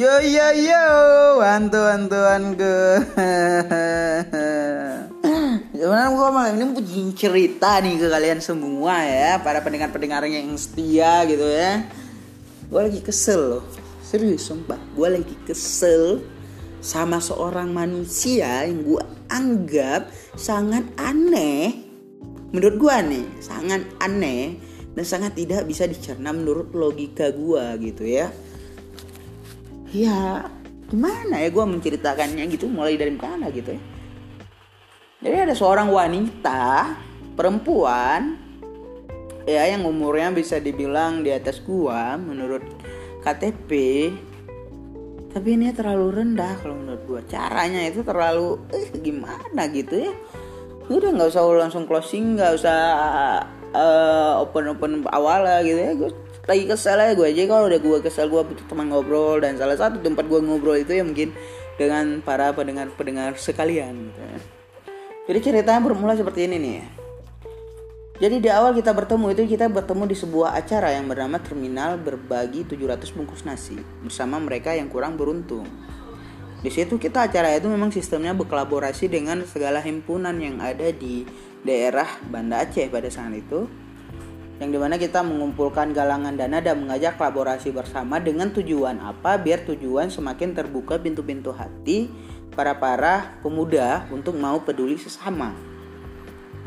Yo yo yo, antu-antuanku. Cuman gue malam ini punya cerita nih ke kalian semua ya, para pendengar-pendengar yang setia gitu ya. Gue lagi kesel loh, serius sumpah. Gue lagi kesel sama seorang manusia yang gue anggap sangat aneh. Menurut gue nih, sangat aneh dan sangat tidak bisa dicerna menurut logika gue gitu ya ya gimana ya gue menceritakannya gitu mulai dari mana gitu ya. Jadi ada seorang wanita perempuan ya yang umurnya bisa dibilang di atas gua menurut KTP tapi ini terlalu rendah kalau menurut gua. Caranya itu terlalu eh gimana gitu ya. Udah nggak usah langsung closing nggak usah uh, open open awal lah gitu ya. Gue lagi kesel aja gue aja kalau udah gue kesel gue butuh teman ngobrol. Dan salah satu tempat gue ngobrol itu ya mungkin dengan para pendengar pendengar sekalian. Ya. jadi ceritanya bermula seperti ini nih. Jadi di awal kita bertemu itu kita bertemu di sebuah acara yang bernama terminal berbagi 700 bungkus nasi bersama mereka yang kurang beruntung. Di situ kita acara itu memang sistemnya berkolaborasi dengan segala himpunan yang ada di daerah Banda Aceh pada saat itu yang di mana kita mengumpulkan galangan dana dan mengajak kolaborasi bersama dengan tujuan apa? Biar tujuan semakin terbuka pintu-pintu hati para para pemuda untuk mau peduli sesama.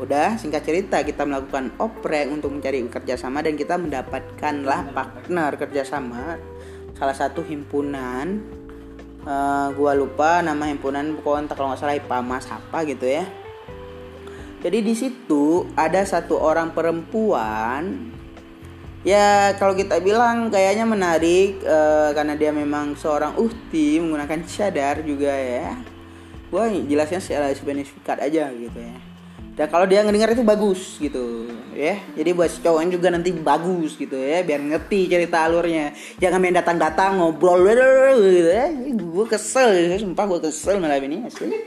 Udah singkat cerita kita melakukan oprek untuk mencari kerjasama dan kita mendapatkanlah partner kerjasama. Salah satu himpunan uh, gua lupa nama himpunan pokoknya kalau nggak salah IPAMAS apa gitu ya jadi di situ ada satu orang perempuan ya kalau kita bilang kayaknya menarik uh, karena dia memang seorang uhti menggunakan cadar juga ya. Gua jelasnya secara spesifikat aja gitu ya. Dan kalau dia ngedengar itu bagus gitu ya. Jadi buat cowoknya juga nanti bagus gitu ya biar ngerti cerita alurnya. Jangan main datang-datang ngobrol gitu ya. Gue kesel, sumpah gue kesel malam ini asli. Oke.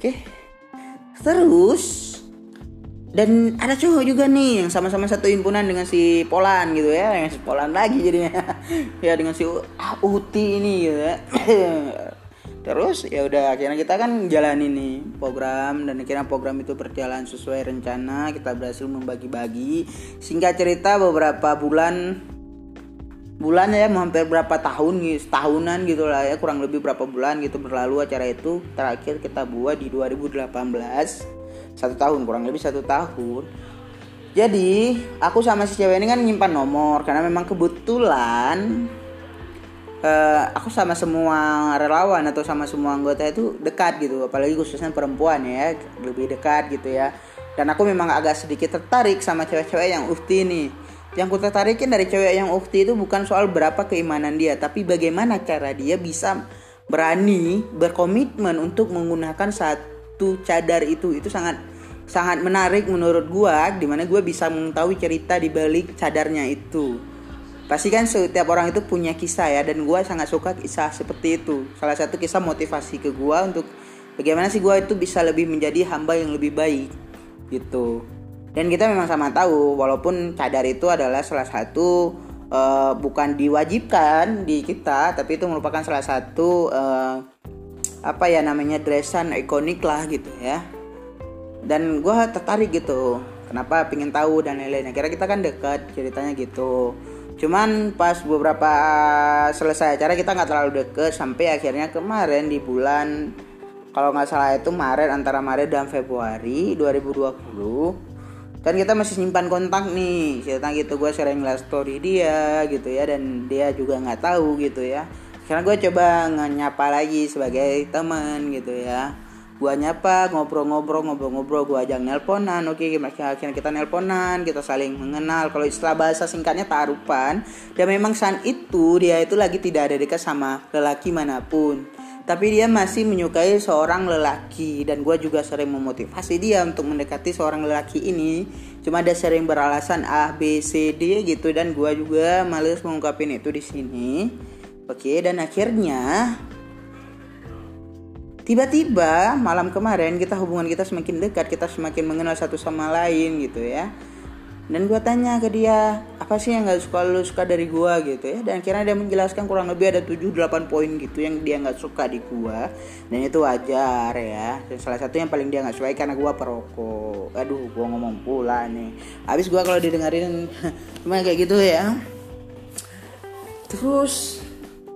Okay. Terus dan ada cowok juga nih yang sama-sama satu himpunan dengan si Polan gitu ya, yang si Polan lagi jadinya. ya dengan si ah, Uti ini gitu ya. Terus ya udah akhirnya kita kan jalan ini program dan akhirnya program itu berjalan sesuai rencana. Kita berhasil membagi-bagi. Singkat cerita beberapa bulan bulan ya hampir berapa tahun gitu setahunan gitu lah ya kurang lebih berapa bulan gitu berlalu acara itu terakhir kita buat di 2018 satu tahun kurang lebih satu tahun. Jadi aku sama si cewek ini kan nyimpan nomor karena memang kebetulan uh, aku sama semua relawan atau sama semua anggota itu dekat gitu. Apalagi khususnya perempuan ya lebih dekat gitu ya. Dan aku memang agak sedikit tertarik sama cewek-cewek yang ukti ini yang ku tertarikin dari cewek yang ukti itu bukan soal berapa keimanan dia tapi bagaimana cara dia bisa berani berkomitmen untuk menggunakan satu satu cadar itu itu sangat sangat menarik menurut gua di mana gua bisa mengetahui cerita di balik cadarnya itu. Pasti kan setiap orang itu punya kisah ya dan gua sangat suka kisah seperti itu. Salah satu kisah motivasi ke gua untuk bagaimana sih gua itu bisa lebih menjadi hamba yang lebih baik gitu. Dan kita memang sama tahu walaupun cadar itu adalah salah satu uh, bukan diwajibkan di kita tapi itu merupakan salah satu uh, apa ya namanya dressan ikonik lah gitu ya. Dan gue tertarik gitu kenapa pengen tahu dan lain-lain kira kita kan dekat ceritanya gitu. Cuman pas beberapa selesai acara kita nggak terlalu deket sampai akhirnya kemarin di bulan kalau nggak salah itu Maret antara Maret dan Februari 2020 kan kita masih simpan kontak nih. Cerita gitu gue sering live story dia gitu ya dan dia juga nggak tahu gitu ya karena gue coba nyapa lagi sebagai teman gitu ya. Gue nyapa ngobrol-ngobrol ngobrol-ngobrol gue ajak nelponan. Oke akhirnya kita nelponan kita saling mengenal. Kalau istilah bahasa singkatnya tarupan. Dan memang saat itu dia itu lagi tidak ada dekat sama lelaki mana pun. Tapi dia masih menyukai seorang lelaki. Dan gue juga sering memotivasi dia untuk mendekati seorang lelaki ini. Cuma dia sering beralasan A B C D gitu. Dan gue juga males mengungkapin itu di sini Oke, dan akhirnya tiba-tiba malam kemarin kita hubungan kita semakin dekat, kita semakin mengenal satu sama lain gitu ya. dan gue tanya ke dia apa sih yang nggak suka lu suka dari gue gitu ya. Dan akhirnya dia menjelaskan kurang lebih ada 7-8 poin gitu yang dia nggak suka di gue dan itu wajar ya. Dan salah satu yang paling dia nggak suka karena gue perokok. Aduh gue ngomong pula nih. Habis gue kalau didengarin cuma kayak gitu ya. Terus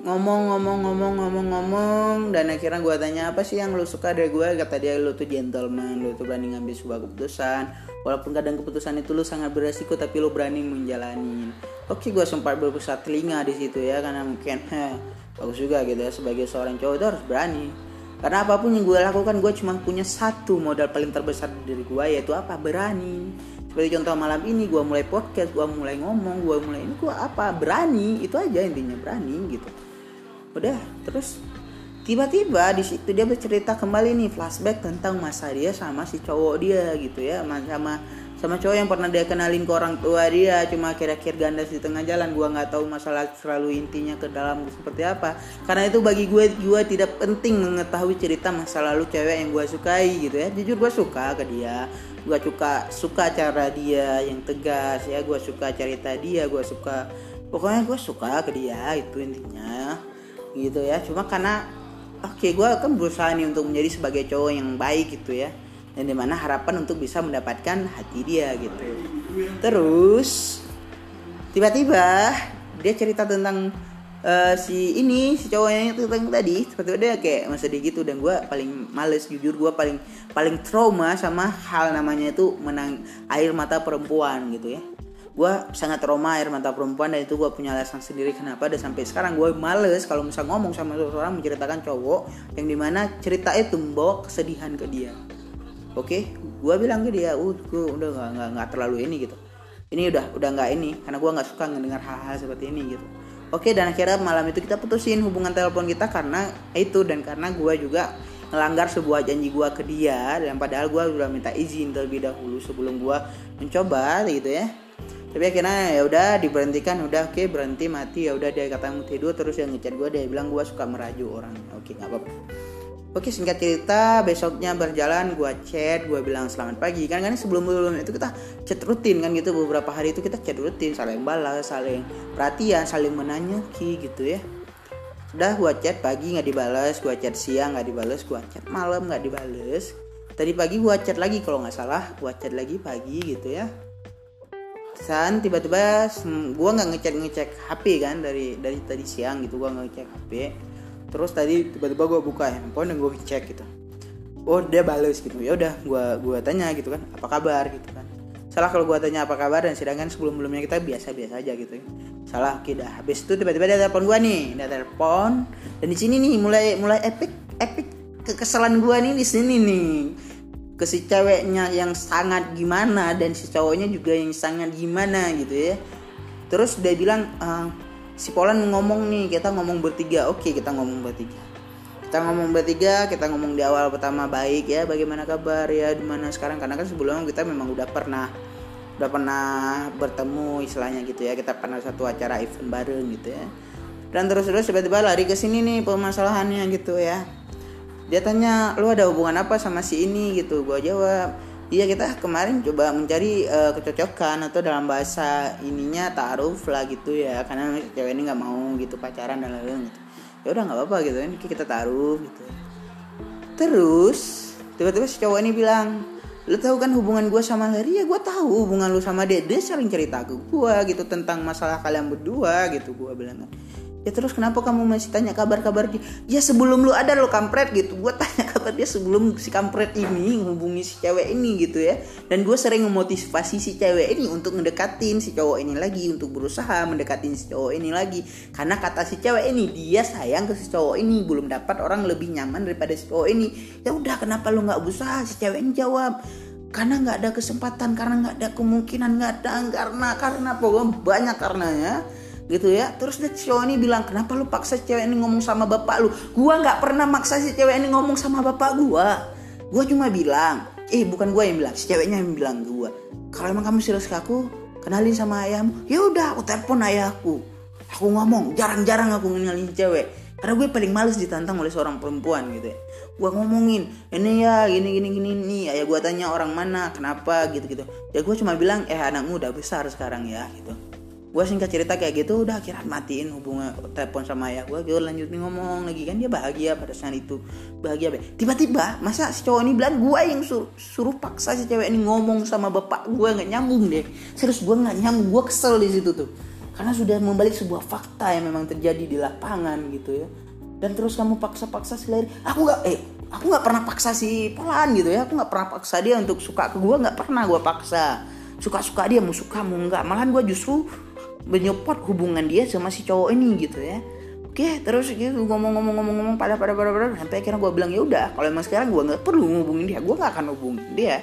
ngomong ngomong ngomong ngomong ngomong. Dan akhirnya gue tanya apa sih yang lu suka dari gue kata dia lu tuh gentleman lu tuh berani ngambil sebuah keputusan. Walaupun kadang keputusan itu lu sangat beresiko tapi lu berani menjalani oke gue sempat berpusat telinga di situ ya karena mungkin heh, bagus juga gitu ya sebagai seorang cowok itu harus berani. Karena apa pun yang gue lakukan gue cuma punya satu modal paling terbesar dari gue yaitu apa? Berani. Seperti contoh malam ini gue mulai podcast gue mulai ngomong gue mulai ini gue apa? Berani. Itu aja intinya berani gitu udah terus tiba-tiba di situ dia bercerita kembali nih flashback tentang masa dia sama si cowok dia gitu ya sama sama cowok yang pernah dia kenalin ke orang tua dia cuma kira-kira ganda di tengah jalan gua nggak tahu masalah selalu intinya ke dalam seperti apa. Karena itu bagi gue gue tidak penting mengetahui cerita masa lalu cewek yang gue sukai gitu ya. Jujur gue suka ke dia gue suka suka cara dia yang tegas ya gue suka cerita dia gue suka pokoknya gue suka ke dia itu intinya gitu ya. Cuma karena oke okay, gue kan berusaha nih untuk menjadi sebagai cowok yang baik gitu ya. Dan di mana harapan untuk bisa mendapatkan hati dia gitu. Terus tiba-tiba dia cerita tentang uh, si ini si cowoknya itu tentang tadi. Seperti dia kayak masa dia gitu. Dan gue paling males jujur gue paling paling trauma sama hal namanya itu menang air mata perempuan gitu ya gue sangat trauma air mata perempuan dan itu gue punya alasan sendiri kenapa. Dan sampai sekarang gue males kalau misal ngomong sama seseorang menceritakan cowok yang di mana cerita itu membawa kesedihan ke dia. Oke? Okay? gue bilang ke dia uh gue udah nggak nggak nggak terlalu ini gitu. Ini udah udah nggak ini karena gue nggak suka mendengar hal-hal seperti ini gitu. Oke okay, dan akhirnya malam itu kita putusin hubungan telepon kita karena itu dan karena gue juga melanggar sebuah janji gue ke dia dan padahal gue udah minta izin terlebih dahulu sebelum gue mencoba gitu ya tapi akhirnya ya udah diberhentikan udah oke okay, berhenti mati ya udah dia kata mau tidur terus yang ngechat gue dia bilang gue suka merayu orang. Oke okay, nggak apa-apa. Oke singkat cerita besoknya berjalan gue chat gue bilang selamat pagi. Kan kan sebelum sebelum itu kita chat rutin kan gitu. Beberapa hari itu kita chat rutin saling balas saling perhatian saling menanyaki gitu ya. Udah gue chat pagi nggak dibalas gue chat siang nggak dibalas gue chat malam nggak dibalas tadi pagi gue chat lagi kalau nggak salah gue chat lagi pagi gitu ya san tiba-tiba gue nggak ngecek ngecek HP kan dari dari tadi siang gitu gue nggak ngecek HP terus tadi tiba-tiba gue buka handphone dan gue cek gitu. Oh dia balas gitu. Ya udah gue gue tanya gitu kan apa kabar? gitu kan. Salah kalau gue tanya apa kabar dan sedangkan sebelum sebelumnya kita biasa-biasa aja gitu ya. salah dah. Habis itu tiba-tiba dia telepon gue nih dia telepon. Dan di sini nih mulai mulai epic epic kekesalan gue nih di sini nih ke si ceweknya yang sangat gimana dan si cowoknya juga yang sangat gimana gitu ya. Terus dia bilang uh, si Polan ngomong nih kita ngomong bertiga. Oke kita ngomong bertiga. Kita ngomong bertiga kita ngomong di awal pertama baik ya bagaimana kabar ya di mana sekarang? Karena kan sebelumnya kita memang udah pernah udah pernah bertemu istilahnya gitu ya. Kita pernah satu acara event bareng gitu ya. Dan terus terus tiba-tiba lari ke sini nih permasalahannya gitu ya dia tanya lu ada hubungan apa sama si ini? Gitu. Gue jawab iya kita kemarin coba mencari uh, kecocokan atau dalam bahasa ininya taruh lah gitu ya karena cewek ini nggak mau gitu pacaran dan lain-lain gitu. Ya udah nggak apa-apa gitu. Ini kita taruh gitu. Terus tiba-tiba si cowok ini bilang lu tahu kan hubungan gue sama Larry? Ya gue tahu hubungan lu sama dia. Dia sering cerita ke gue gitu tentang masalah kalian berdua gitu gue bilang kan ya terus kenapa kamu masih tanya kabar-kabar dia? Ya sebelum lu ada lo kampret gitu. Gue tanya kabar dia sebelum si kampret ini menghubungi si cewek ini gitu ya. Dan gue sering memotivasi si cewek ini untuk mendekatin si cowok ini lagi untuk berusaha mendekatin si cowok ini lagi. Karena kata si cewek ini dia sayang ke si cowok ini. Belum dapat orang lebih nyaman daripada si cowok ini. Ya udah kenapa lu nggak berusaha? Si cewek ini jawab karena nggak ada kesempatan karena nggak ada kemungkinan nggak ada karena karena. Pokoknya banyak karenanya gitu ya. Terus dia cowok ini bilang kenapa lu paksa cewek ini ngomong sama bapak lu? Gua nggak pernah maksa si cewek ini ngomong sama bapak gua. Gua cuma bilang eh bukan gua yang bilang si ceweknya yang bilang gua. Kalau emang kamu serius ke aku kenalin sama ayahmu. Ya udah aku telepon ayahku aku. Ngomong jarang-jarang aku kenalin cewek. Karena gue paling males ditantang oleh seorang perempuan gitu ya. Gue ngomongin ini ya gini gini gini nih ayah gue tanya orang mana? Kenapa? Gitu gitu ya gue cuma bilang eh anakmu udah besar sekarang ya gitu gue singkat cerita kayak gitu udah akhirnya matiin hubungan telepon sama ayah gue gue lanjutin ngomong lagi. Kan dia bahagia pada saat itu. Bahagia tiba-tiba masa si cowok ini bilang gue yang suruh, suruh paksa si cewek ini ngomong sama bapak gue nggak nyambung deh. Serius gue nggak nyambung gue kesel di situ tuh. Karena sudah membalik sebuah fakta yang memang terjadi di lapangan gitu ya. Dan terus kamu paksa-paksa si Larry. Aku nggak eh aku nggak pernah paksa si Polan gitu ya. Aku nggak pernah paksa dia untuk suka ke gue nggak pernah gue paksa. Suka-suka dia mau suka mau nggak. Malahan gue justru menyupport hubungan dia sama si cowok ini gitu ya. Oke, terus gitu ngomong-ngomong-ngomong-ngomong pada pada pada sampai akhirnya gue bilang ya udah, kalau emang sekarang gue nggak perlu ngubungin dia, gue nggak akan hubungin dia.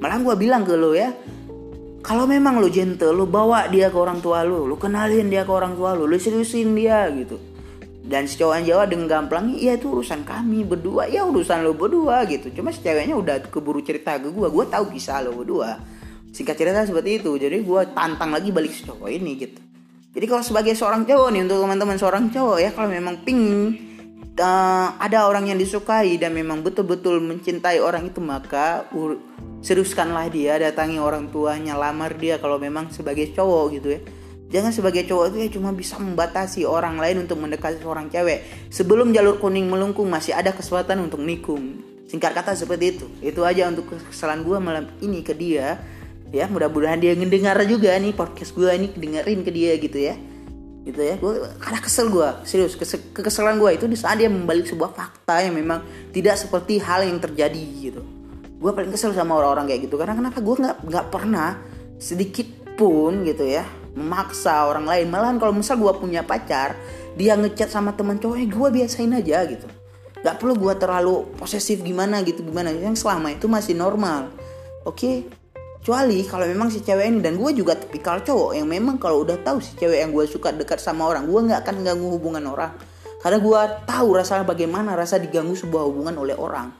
Malah gue bilang ke lo ya, kalau memang lo gentle, lo bawa dia ke orang tua lo, lo kenalin dia ke orang tua lo, lo seriusin dia gitu. Dan si cowok Jawa dengan gampang ya itu urusan kami berdua. Ya urusan lo berdua gitu. Cuma si ceweknya udah keburu cerita ke gue gue tahu kisah lo berdua singkat cerita seperti itu jadi gue tantang lagi balik si cowok ini gitu jadi kalau sebagai seorang cowok nih untuk teman-teman seorang cowok ya kalau memang pingin uh, ada orang yang disukai dan memang betul-betul mencintai orang itu maka seriuskanlah dia datangi orang tuanya lamar dia kalau memang sebagai cowok gitu ya Jangan sebagai cowok itu ya cuma bisa membatasi orang lain untuk mendekati seorang cewek. Sebelum jalur kuning melengkung masih ada kesempatan untuk nikung. Singkat kata seperti itu. Itu aja untuk kesalahan gue malam ini ke dia. Ya mudah-mudahan dia ngedengar juga nih podcast gue ini dengerin ke dia gitu ya. Gitu ya. Gue karena kesel gue serius kekesalan gue itu di saat dia membalik sebuah fakta yang memang tidak seperti hal yang terjadi gitu. Gue paling kesel sama orang-orang kayak gitu karena kenapa gue nggak nggak pernah sedikit pun gitu ya memaksa orang lain malahan kalau misal gue punya pacar dia ngechat sama teman cowoknya gue biasain aja gitu Gak perlu gue terlalu posesif gimana gitu gimana yang selama itu masih normal oke okay? Kecuali kalau memang si cewek ini dan gue juga tipikal cowok yang memang kalau udah tahu si cewek yang gue suka dekat sama orang gue nggak akan ganggu hubungan orang. Karena gue tahu rasanya bagaimana rasa diganggu sebuah hubungan oleh orang.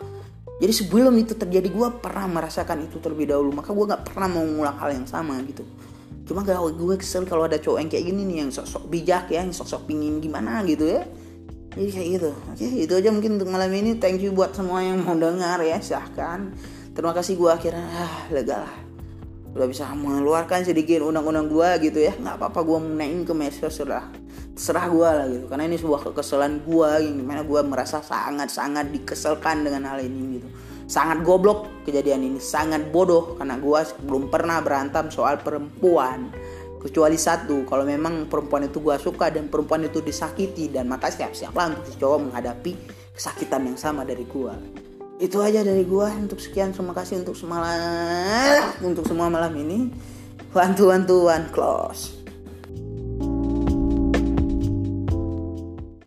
Jadi sebelum itu terjadi gue pernah merasakan itu terlebih dahulu. Maka gue nggak pernah mau mengulang hal yang sama gitu. Cuma gak gue kesel kalau ada cowok yang kayak gini nih yang sok-sok bijak ya yang sok-sok pingin gimana gitu ya. Jadi kayak gitu. Oke itu aja mungkin untuk malam ini. Thank you buat semua yang mau dengar ya. Silahkan. Terima kasih gue akhirnya. Ah, lega lah udah bisa mengeluarkan sedikit undang-undang gue gitu ya. Nggak apa-apa gue naik ke medsos sudah terserah gue lah gitu. Karena ini sebuah kekesalan gue yang di mana gue merasa sangat-sangat dikeselkan dengan hal ini gitu. Sangat goblok kejadian ini. Sangat bodoh karena gue belum pernah berantem soal perempuan. Kecuali satu kalau memang perempuan itu gue suka dan perempuan itu disakiti dan maka siap-siaplah untuk si cowok menghadapi kesakitan yang sama dari gue itu aja dari gue untuk sekian terima kasih untuk semalam untuk semua malam ini. Bantu bantuan close